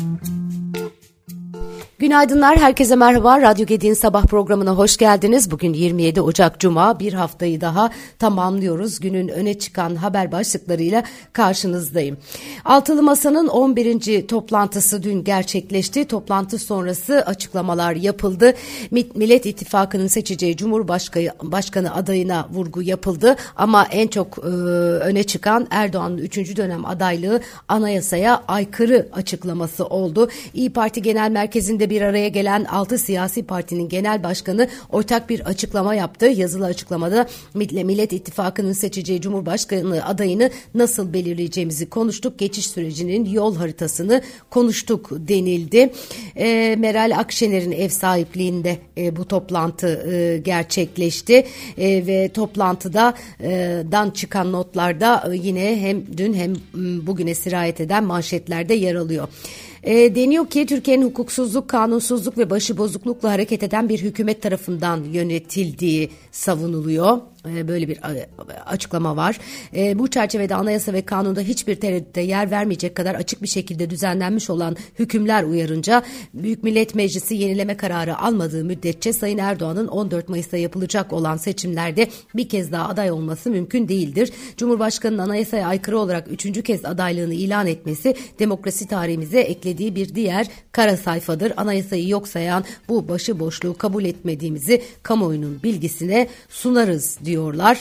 Mm-hmm. Günaydınlar, herkese merhaba. Radyo Gedi'nin sabah programına hoş geldiniz. Bugün 27 Ocak Cuma, bir haftayı daha tamamlıyoruz. Günün öne çıkan haber başlıklarıyla karşınızdayım. Altılı Masa'nın 11. toplantısı dün gerçekleşti. Toplantı sonrası açıklamalar yapıldı. Millet İttifakı'nın seçeceği Cumhurbaşkanı Başkanı adayına vurgu yapıldı. Ama en çok e, öne çıkan Erdoğan'ın 3. dönem adaylığı anayasaya aykırı açıklaması oldu. İyi Parti Genel Merkezi'nde bir araya gelen 6 siyasi partinin genel başkanı ortak bir açıklama yaptı. Yazılı açıklamada Millet İttifakı'nın seçeceği Cumhurbaşkanı adayını nasıl belirleyeceğimizi konuştuk. Geçiş sürecinin yol haritasını konuştuk denildi. E, Meral Akşener'in ev sahipliğinde e, bu toplantı e, gerçekleşti e, ve toplantıda e, dan çıkan notlarda e, yine hem dün hem bugüne sirayet eden manşetlerde yer alıyor. E, deniyor ki Türkiye'nin hukuksuzluk, kanunsuzluk ve başıbozuklukla hareket eden bir hükümet tarafından yönetildiği savunuluyor. E, böyle bir e, açıklama var. E, bu çerçevede anayasa ve kanunda hiçbir tereddütte yer vermeyecek kadar açık bir şekilde düzenlenmiş olan hükümler uyarınca Büyük Millet Meclisi yenileme kararı almadığı müddetçe Sayın Erdoğan'ın 14 Mayıs'ta yapılacak olan seçimlerde bir kez daha aday olması mümkün değildir. Cumhurbaşkanı'nın anayasaya aykırı olarak üçüncü kez adaylığını ilan etmesi demokrasi tarihimize eklediği bir diğer kara sayfadır. Anayasayı yok sayan bu başıboşluğu kabul etmediğimizi kamuoyunun bilgisine sunarız diyor diyorlar.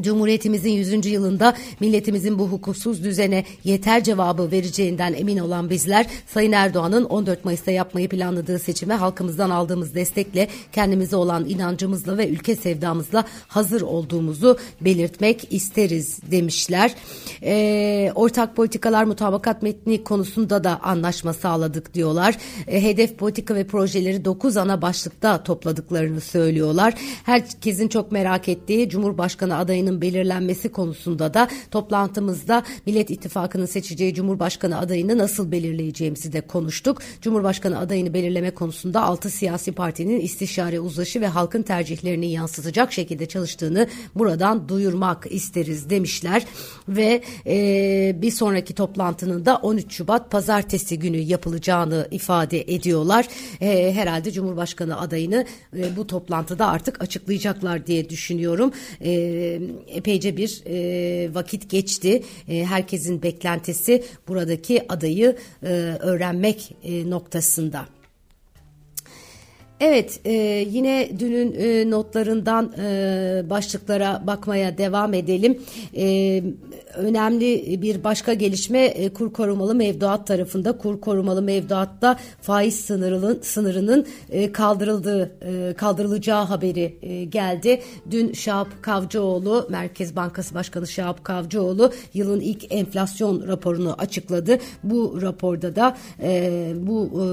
Cumhuriyetimizin 100. yılında milletimizin bu hukuksuz düzene yeter cevabı vereceğinden emin olan bizler Sayın Erdoğan'ın 14 Mayıs'ta yapmayı planladığı seçime halkımızdan aldığımız destekle kendimize olan inancımızla ve ülke sevdamızla hazır olduğumuzu belirtmek isteriz demişler. E, ortak politikalar mutabakat metni konusunda da anlaşma sağladık diyorlar. E, hedef politika ve projeleri 9 ana başlıkta topladıklarını söylüyorlar. Herkesin çok merak ettiği Cumhurbaşkanı adayı adayının belirlenmesi konusunda da toplantımızda Millet İttifakı'nın seçeceği Cumhurbaşkanı adayını nasıl belirleyeceğimizi de konuştuk. Cumhurbaşkanı adayını belirleme konusunda altı siyasi partinin istişare uzlaşı ve halkın tercihlerini yansıtacak şekilde çalıştığını buradan duyurmak isteriz demişler ve e, bir sonraki toplantının da 13 Şubat pazartesi günü yapılacağını ifade ediyorlar. E, herhalde Cumhurbaşkanı adayını e, bu toplantıda artık açıklayacaklar diye düşünüyorum. E, epeyce bir e, vakit geçti. E, herkesin beklentisi buradaki adayı e, öğrenmek e, noktasında. Evet e, yine dünün e, notlarından e, başlıklara bakmaya devam edelim. E, önemli bir başka gelişme e, kur korumalı mevduat tarafında kur korumalı mevduatta faiz sınırının sınırının e, kaldırıldığı e, kaldırılacağı haberi e, geldi. Dün Şahap Kavcıoğlu Merkez Bankası Başkanı Şahap Kavcıoğlu yılın ilk enflasyon raporunu açıkladı. Bu raporda da e, bu e,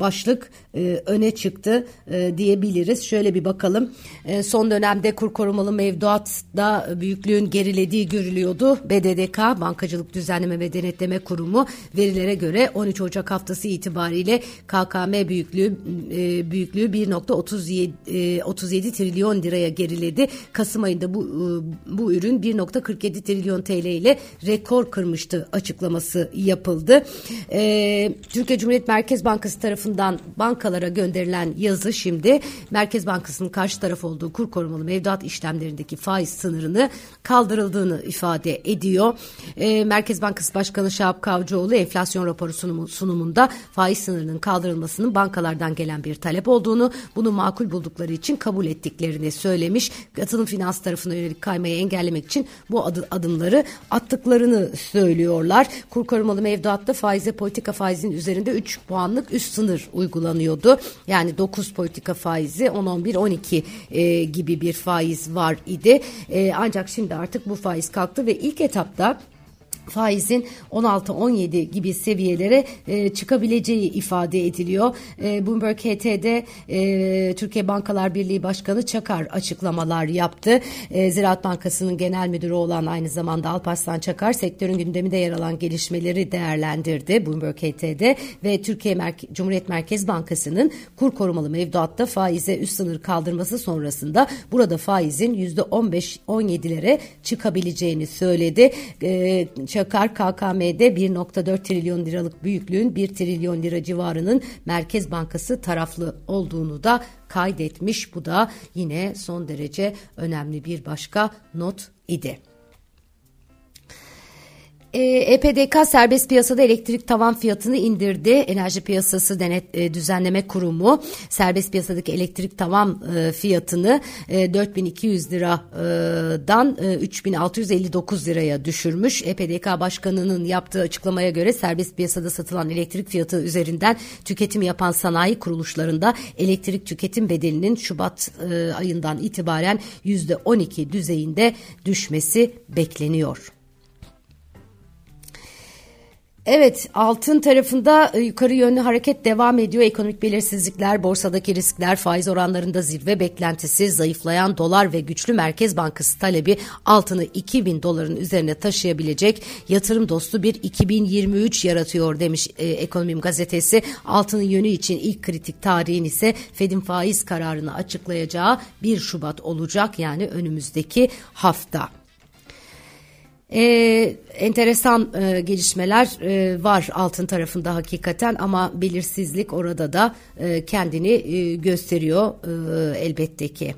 başlık e, öne çıktı e, diyebiliriz. Şöyle bir bakalım. E, son dönemde kur korumalı mevduatta büyüklüğün gerilediği görülüyordu. BDDK Bankacılık Düzenleme ve Denetleme Kurumu verilere göre 13 Ocak haftası itibariyle KKM büyüklüğü e, büyüklüğü 1.37 e, 37 trilyon liraya geriledi. Kasım ayında bu e, bu ürün 1.47 trilyon TL ile rekor kırmıştı açıklaması yapıldı. E, Türkiye Cumhuriyet Merkez Bankası tarafından bankalara gönderilen yazı şimdi Merkez Bankası'nın karşı taraf olduğu kur korumalı mevduat işlemlerindeki faiz sınırını kaldırıldığını ifade ediyor. E, Merkez Bankası Başkanı Şahap Kavcıoğlu enflasyon raporu sunumu, sunumunda faiz sınırının kaldırılmasının bankalardan gelen bir talep olduğunu, bunu makul buldukları için kabul ettiklerini söylemiş. Katılım finans tarafına yönelik kaymayı engellemek için bu adı, adımları attıklarını söylüyorlar. Kur korumalı mevduatta faize politika faizinin üzerinde 3 puanlık üst sınır uygulanıyordu. Yani 9 9 politika faizi 10, 11, 12 e, gibi bir faiz var idi. E, ancak şimdi artık bu faiz kalktı ve ilk etapta faizin 16-17 gibi seviyelere e, çıkabileceği ifade ediliyor. E, Bloomberg HT'de e, Türkiye Bankalar Birliği Başkanı Çakar açıklamalar yaptı. E, Ziraat Bankası'nın genel müdürü olan aynı zamanda Alparslan Çakar sektörün gündeminde yer alan gelişmeleri değerlendirdi Bloomberg HT'de ve Türkiye Merke Cumhuriyet Merkez Bankası'nın kur korumalı mevduatta faize üst sınır kaldırması sonrasında burada faizin %15-17'lere çıkabileceğini söyledi. E, Çakar KKM'de 1.4 trilyon liralık büyüklüğün 1 trilyon lira civarının Merkez Bankası taraflı olduğunu da kaydetmiş. Bu da yine son derece önemli bir başka not idi. EPDK e serbest piyasada elektrik tavan fiyatını indirdi. Enerji Piyasası Denet e, Düzenleme Kurumu serbest piyasadaki elektrik tavan e, fiyatını 4200 liradan 3659 liraya düşürmüş. EPDK Başkanı'nın yaptığı açıklamaya göre serbest piyasada satılan elektrik fiyatı üzerinden tüketim yapan sanayi kuruluşlarında elektrik tüketim bedelinin Şubat ayından itibaren %12 düzeyinde düşmesi bekleniyor. Evet altın tarafında e, yukarı yönlü hareket devam ediyor. Ekonomik belirsizlikler, borsadaki riskler, faiz oranlarında zirve beklentisi, zayıflayan dolar ve güçlü Merkez Bankası talebi altını 2000 doların üzerine taşıyabilecek yatırım dostu bir 2023 yaratıyor demiş e, Ekonomim gazetesi. Altının yönü için ilk kritik tarihin ise Fed'in faiz kararını açıklayacağı 1 Şubat olacak yani önümüzdeki hafta. E, enteresan e, gelişmeler e, var altın tarafında hakikaten ama belirsizlik orada da e, kendini e, gösteriyor e, elbette ki.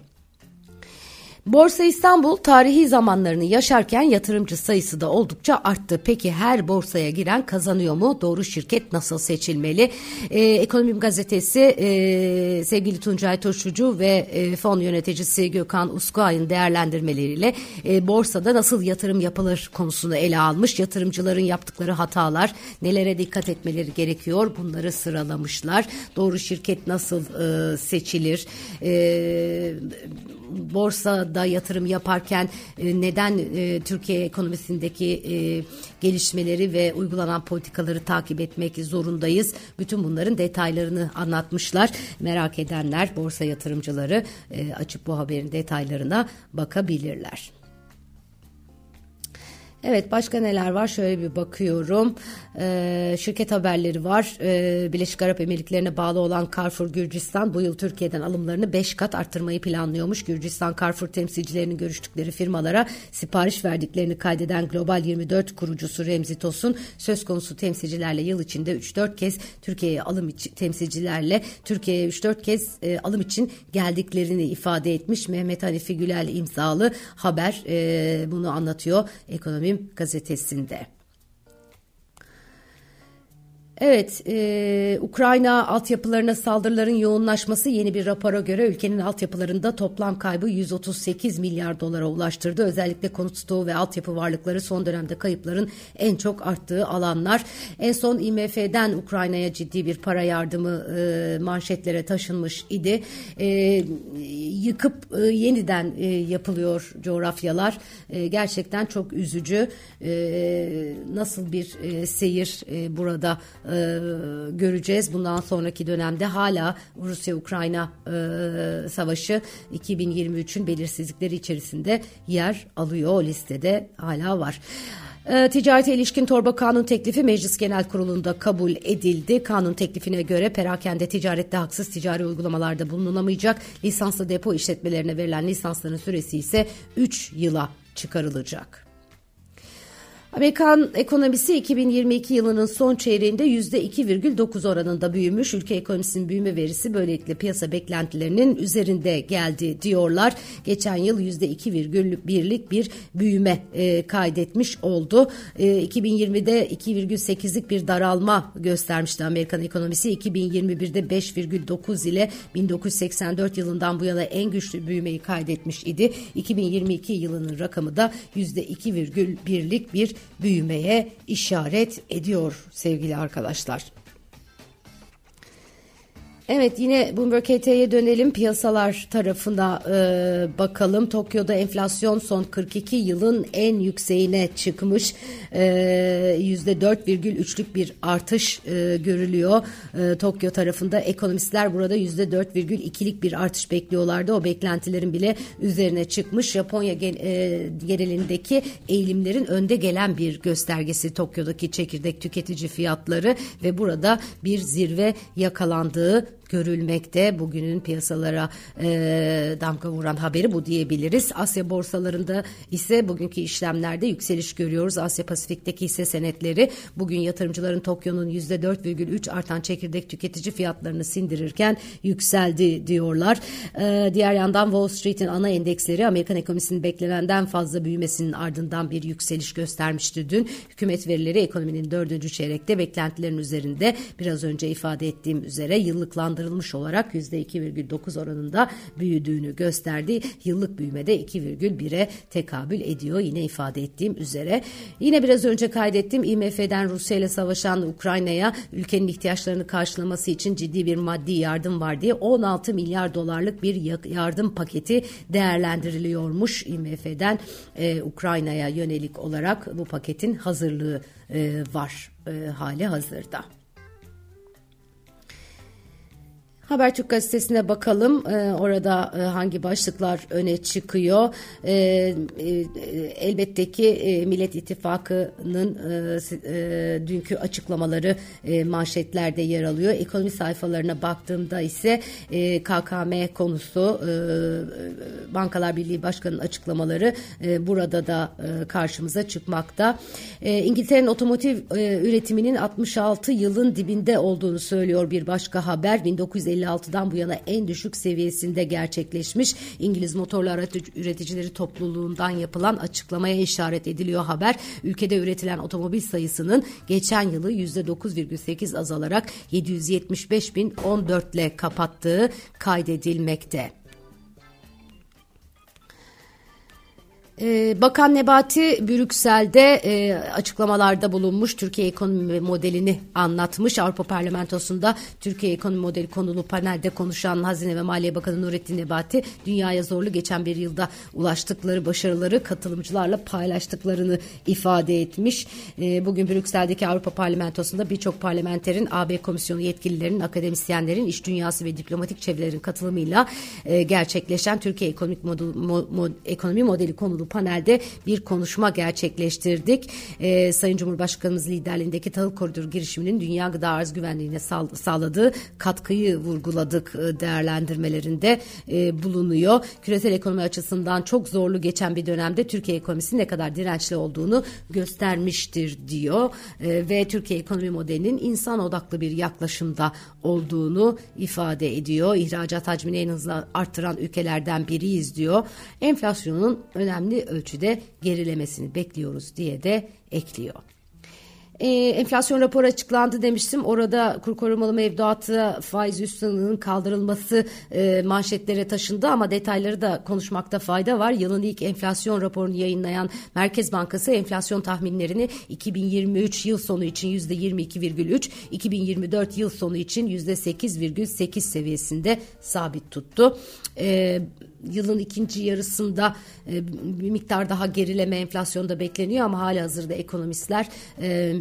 Borsa İstanbul tarihi zamanlarını yaşarken yatırımcı sayısı da oldukça arttı. Peki her borsaya giren kazanıyor mu? Doğru şirket nasıl seçilmeli? Ee, Ekonomim Gazetesi e, sevgili Tuncay Turşucu ve e, fon yöneticisi Gökhan Uskuay'ın değerlendirmeleriyle e, borsada nasıl yatırım yapılır konusunu ele almış. Yatırımcıların yaptıkları hatalar, nelere dikkat etmeleri gerekiyor bunları sıralamışlar. Doğru şirket nasıl e, seçilir? E, borsada yatırım yaparken e, neden e, Türkiye ekonomisindeki e, gelişmeleri ve uygulanan politikaları takip etmek zorundayız. Bütün bunların detaylarını anlatmışlar. Merak edenler borsa yatırımcıları e, açıp bu haberin detaylarına bakabilirler. Evet başka neler var şöyle bir bakıyorum. Ee, şirket haberleri var. Ee, Birleşik Arap Emirlikleri'ne bağlı olan Carrefour Gürcistan bu yıl Türkiye'den alımlarını 5 kat arttırmayı planlıyormuş. Gürcistan Carrefour temsilcilerinin görüştükleri firmalara sipariş verdiklerini kaydeden Global 24 kurucusu Remzi Tosun söz konusu temsilcilerle yıl içinde 3-4 kez Türkiye'ye alım için temsilcilerle Türkiye'ye 3-4 kez e, alım için geldiklerini ifade etmiş. Mehmet Hanifi Gülel imzalı haber e, bunu anlatıyor. Ekonomi Takvim gazetesinde. Evet, e, Ukrayna altyapılarına saldırıların yoğunlaşması yeni bir rapora göre ülkenin altyapılarında toplam kaybı 138 milyar dolara ulaştırdı. Özellikle konut stoğu ve altyapı varlıkları son dönemde kayıpların en çok arttığı alanlar. En son IMF'den Ukrayna'ya ciddi bir para yardımı e, manşetlere taşınmış idi. E, yıkıp e, yeniden e, yapılıyor coğrafyalar. E, gerçekten çok üzücü. E, nasıl bir e, seyir e, burada e, göreceğiz. Bundan sonraki dönemde hala Rusya-Ukrayna e, savaşı 2023'ün belirsizlikleri içerisinde yer alıyor. O listede hala var. E, ticarete ilişkin torba kanun teklifi Meclis Genel Kurulu'nda kabul edildi. Kanun teklifine göre perakende ticarette haksız ticari uygulamalarda bulunamayacak. Lisanslı depo işletmelerine verilen lisansların süresi ise 3 yıla çıkarılacak. Amerikan ekonomisi 2022 yılının son çeyreğinde %2,9 oranında büyümüş. Ülke ekonomisinin büyüme verisi böylelikle piyasa beklentilerinin üzerinde geldi diyorlar. Geçen yıl %2,1'lik bir büyüme e, kaydetmiş oldu. E, 2020'de 2,8'lik bir daralma göstermişti Amerikan ekonomisi. 2021'de 5,9 ile 1984 yılından bu yana en güçlü büyümeyi kaydetmiş idi. 2022 yılının rakamı da %2,1'lik bir büyümeye işaret ediyor sevgili arkadaşlar. Evet yine Bloomberg HT'ye dönelim piyasalar tarafına e, bakalım. Tokyo'da enflasyon son 42 yılın en yükseğine çıkmış. E, %4,3'lük bir artış e, görülüyor. E, Tokyo tarafında ekonomistler burada %4,2'lik bir artış bekliyorlardı. O beklentilerin bile üzerine çıkmış. Japonya gen, e, genelindeki eğilimlerin önde gelen bir göstergesi Tokyo'daki çekirdek tüketici fiyatları ve burada bir zirve yakalandığı görülmekte. Bugünün piyasalara e, damga vuran haberi bu diyebiliriz. Asya borsalarında ise bugünkü işlemlerde yükseliş görüyoruz. Asya Pasifik'teki hisse senetleri bugün yatırımcıların Tokyo'nun %4,3 artan çekirdek tüketici fiyatlarını sindirirken yükseldi diyorlar. E, diğer yandan Wall Street'in ana endeksleri Amerikan ekonomisinin beklenenden fazla büyümesinin ardından bir yükseliş göstermişti dün. Hükümet verileri ekonominin dördüncü çeyrekte beklentilerin üzerinde biraz önce ifade ettiğim üzere yıllıklandırılmış olarak %2,9 oranında büyüdüğünü gösterdi. Yıllık büyümede 2,1'e tekabül ediyor yine ifade ettiğim üzere. Yine biraz önce kaydettim IMF'den Rusya ile savaşan Ukrayna'ya ülkenin ihtiyaçlarını karşılaması için ciddi bir maddi yardım var diye 16 milyar dolarlık bir yardım paketi değerlendiriliyormuş IMF'den e, Ukrayna'ya yönelik olarak bu paketin hazırlığı e, var e, hali hazırda. Habertürk gazetesine bakalım. Ee, orada e, hangi başlıklar öne çıkıyor? Ee, e, elbette ki e, Millet İttifakı'nın e, e, dünkü açıklamaları e, manşetlerde yer alıyor. Ekonomi sayfalarına baktığımda ise e, KKM konusu e, Bankalar Birliği Başkanı'nın açıklamaları e, burada da e, karşımıza çıkmakta. E, İngiltere'nin otomotiv e, üretiminin 66 yılın dibinde olduğunu söylüyor bir başka haber. 1950 1956'dan bu yana en düşük seviyesinde gerçekleşmiş. İngiliz motorlu araç üreticileri topluluğundan yapılan açıklamaya işaret ediliyor haber. Ülkede üretilen otomobil sayısının geçen yılı %9,8 azalarak 775.014 ile kapattığı kaydedilmekte. Ee, Bakan Nebati Brüksel'de e, açıklamalarda bulunmuş. Türkiye ekonomi modelini anlatmış. Avrupa Parlamentosu'nda Türkiye ekonomi modeli konulu panelde konuşan Hazine ve Maliye Bakanı Nurettin Nebati dünyaya zorlu geçen bir yılda ulaştıkları başarıları katılımcılarla paylaştıklarını ifade etmiş. E, bugün Brüksel'deki Avrupa Parlamentosu'nda birçok parlamenterin AB Komisyonu yetkililerinin, akademisyenlerin, iş dünyası ve diplomatik çevrelerin katılımıyla e, gerçekleşen Türkiye ekonomik model, mo, mo, ekonomi modeli konulu panelde bir konuşma gerçekleştirdik. E, Sayın Cumhurbaşkanımız liderliğindeki tahıl koridoru girişiminin dünya gıda arz güvenliğine sağ, sağladığı katkıyı vurguladık e, değerlendirmelerinde e, bulunuyor. Küresel ekonomi açısından çok zorlu geçen bir dönemde Türkiye ekonomisi ne kadar dirençli olduğunu göstermiştir diyor e, ve Türkiye ekonomi modelinin insan odaklı bir yaklaşımda olduğunu ifade ediyor. İhracat hacmini en hızlı arttıran ülkelerden biriyiz diyor. Enflasyonun önemli ölçüde gerilemesini bekliyoruz diye de ekliyor. E, enflasyon raporu açıklandı demiştim. Orada kur korumalı mevduatı faiz üstünlüğünün kaldırılması e, manşetlere taşındı ama detayları da konuşmakta fayda var. Yılın ilk enflasyon raporunu yayınlayan Merkez Bankası enflasyon tahminlerini 2023 yıl sonu için %22,3, 2024 yıl sonu için %8,8 seviyesinde sabit tuttu. E, yılın ikinci yarısında e, bir miktar daha gerileme enflasyonda bekleniyor ama hala hazırda ekonomistler e,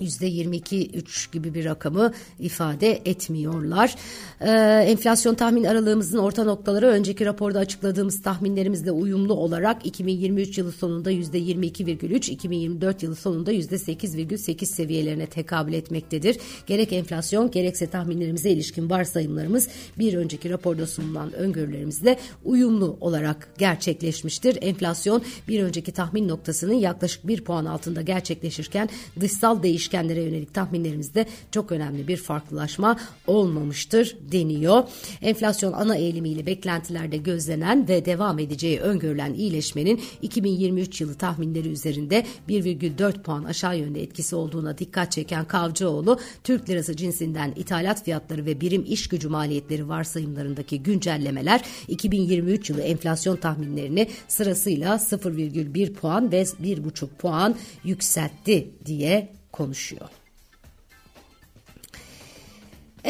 %22-3 gibi bir rakamı ifade etmiyorlar. Ee, enflasyon tahmin aralığımızın orta noktaları önceki raporda açıkladığımız tahminlerimizle uyumlu olarak 2023 yılı sonunda %22,3, 2024 yılı sonunda %8,8 seviyelerine tekabül etmektedir. Gerek enflasyon gerekse tahminlerimize ilişkin varsayımlarımız bir önceki raporda sunulan öngörülerimizle uyumlu olarak gerçekleşmiştir. Enflasyon bir önceki tahmin noktasının yaklaşık bir puan altında gerçekleşirken dışsal değişiklikler değişkenlere yönelik tahminlerimizde çok önemli bir farklılaşma olmamıştır deniyor. Enflasyon ana eğilimiyle beklentilerde gözlenen ve devam edeceği öngörülen iyileşmenin 2023 yılı tahminleri üzerinde 1,4 puan aşağı yönde etkisi olduğuna dikkat çeken Kavcıoğlu, Türk lirası cinsinden ithalat fiyatları ve birim iş gücü maliyetleri varsayımlarındaki güncellemeler 2023 yılı enflasyon tahminlerini sırasıyla 0,1 puan ve 1,5 puan yükseltti diye konuşuyor.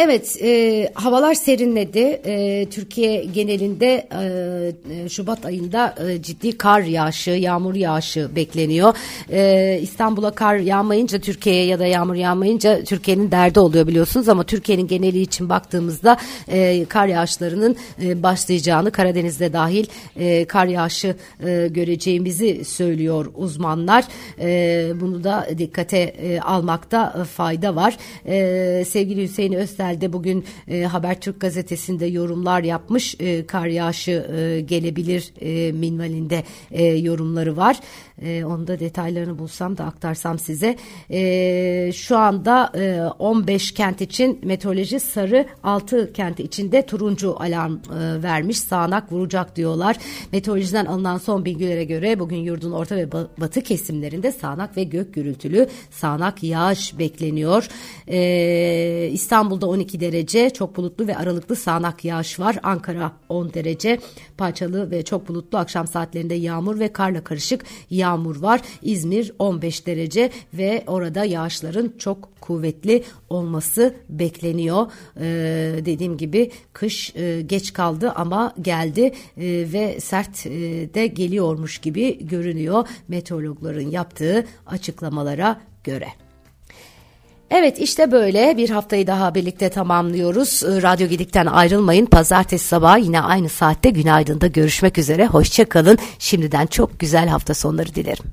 Evet, e, havalar serinledi. E, Türkiye genelinde e, e, Şubat ayında e, ciddi kar yağışı, yağmur yağışı bekleniyor. E, İstanbul'a kar yağmayınca, Türkiye'ye ya da yağmur yağmayınca Türkiye'nin derdi oluyor biliyorsunuz. Ama Türkiye'nin geneli için baktığımızda e, kar yağışlarının e, başlayacağını, Karadeniz'de dahil e, kar yağışı e, göreceğimizi söylüyor uzmanlar. E, bunu da dikkate e, almakta fayda var. E, sevgili Hüseyin Özter herhalde bugün e, Habertürk gazetesinde yorumlar yapmış. E, kar yağışı e, gelebilir e, minvalinde e, yorumları var. E, onu da detaylarını bulsam da aktarsam size. E, şu anda e, 15 kent için meteoroloji sarı 6 kent içinde turuncu alarm e, vermiş. Sağanak vuracak diyorlar. Meteorolojiden alınan son bilgilere göre bugün yurdun orta ve batı kesimlerinde sağanak ve gök gürültülü sağanak yağış bekleniyor. E, İstanbul'da 12 derece çok bulutlu ve aralıklı sağanak yağış var. Ankara 10 derece parçalı ve çok bulutlu akşam saatlerinde yağmur ve karla karışık yağmur var. İzmir 15 derece ve orada yağışların çok kuvvetli olması bekleniyor. Ee, dediğim gibi kış e, geç kaldı ama geldi e, ve sert e, de geliyormuş gibi görünüyor meteorologların yaptığı açıklamalara göre. Evet işte böyle bir haftayı daha birlikte tamamlıyoruz. Ee, Radyo Gedik'ten ayrılmayın. Pazartesi sabahı yine aynı saatte günaydın'da görüşmek üzere. Hoşçakalın. Şimdiden çok güzel hafta sonları dilerim.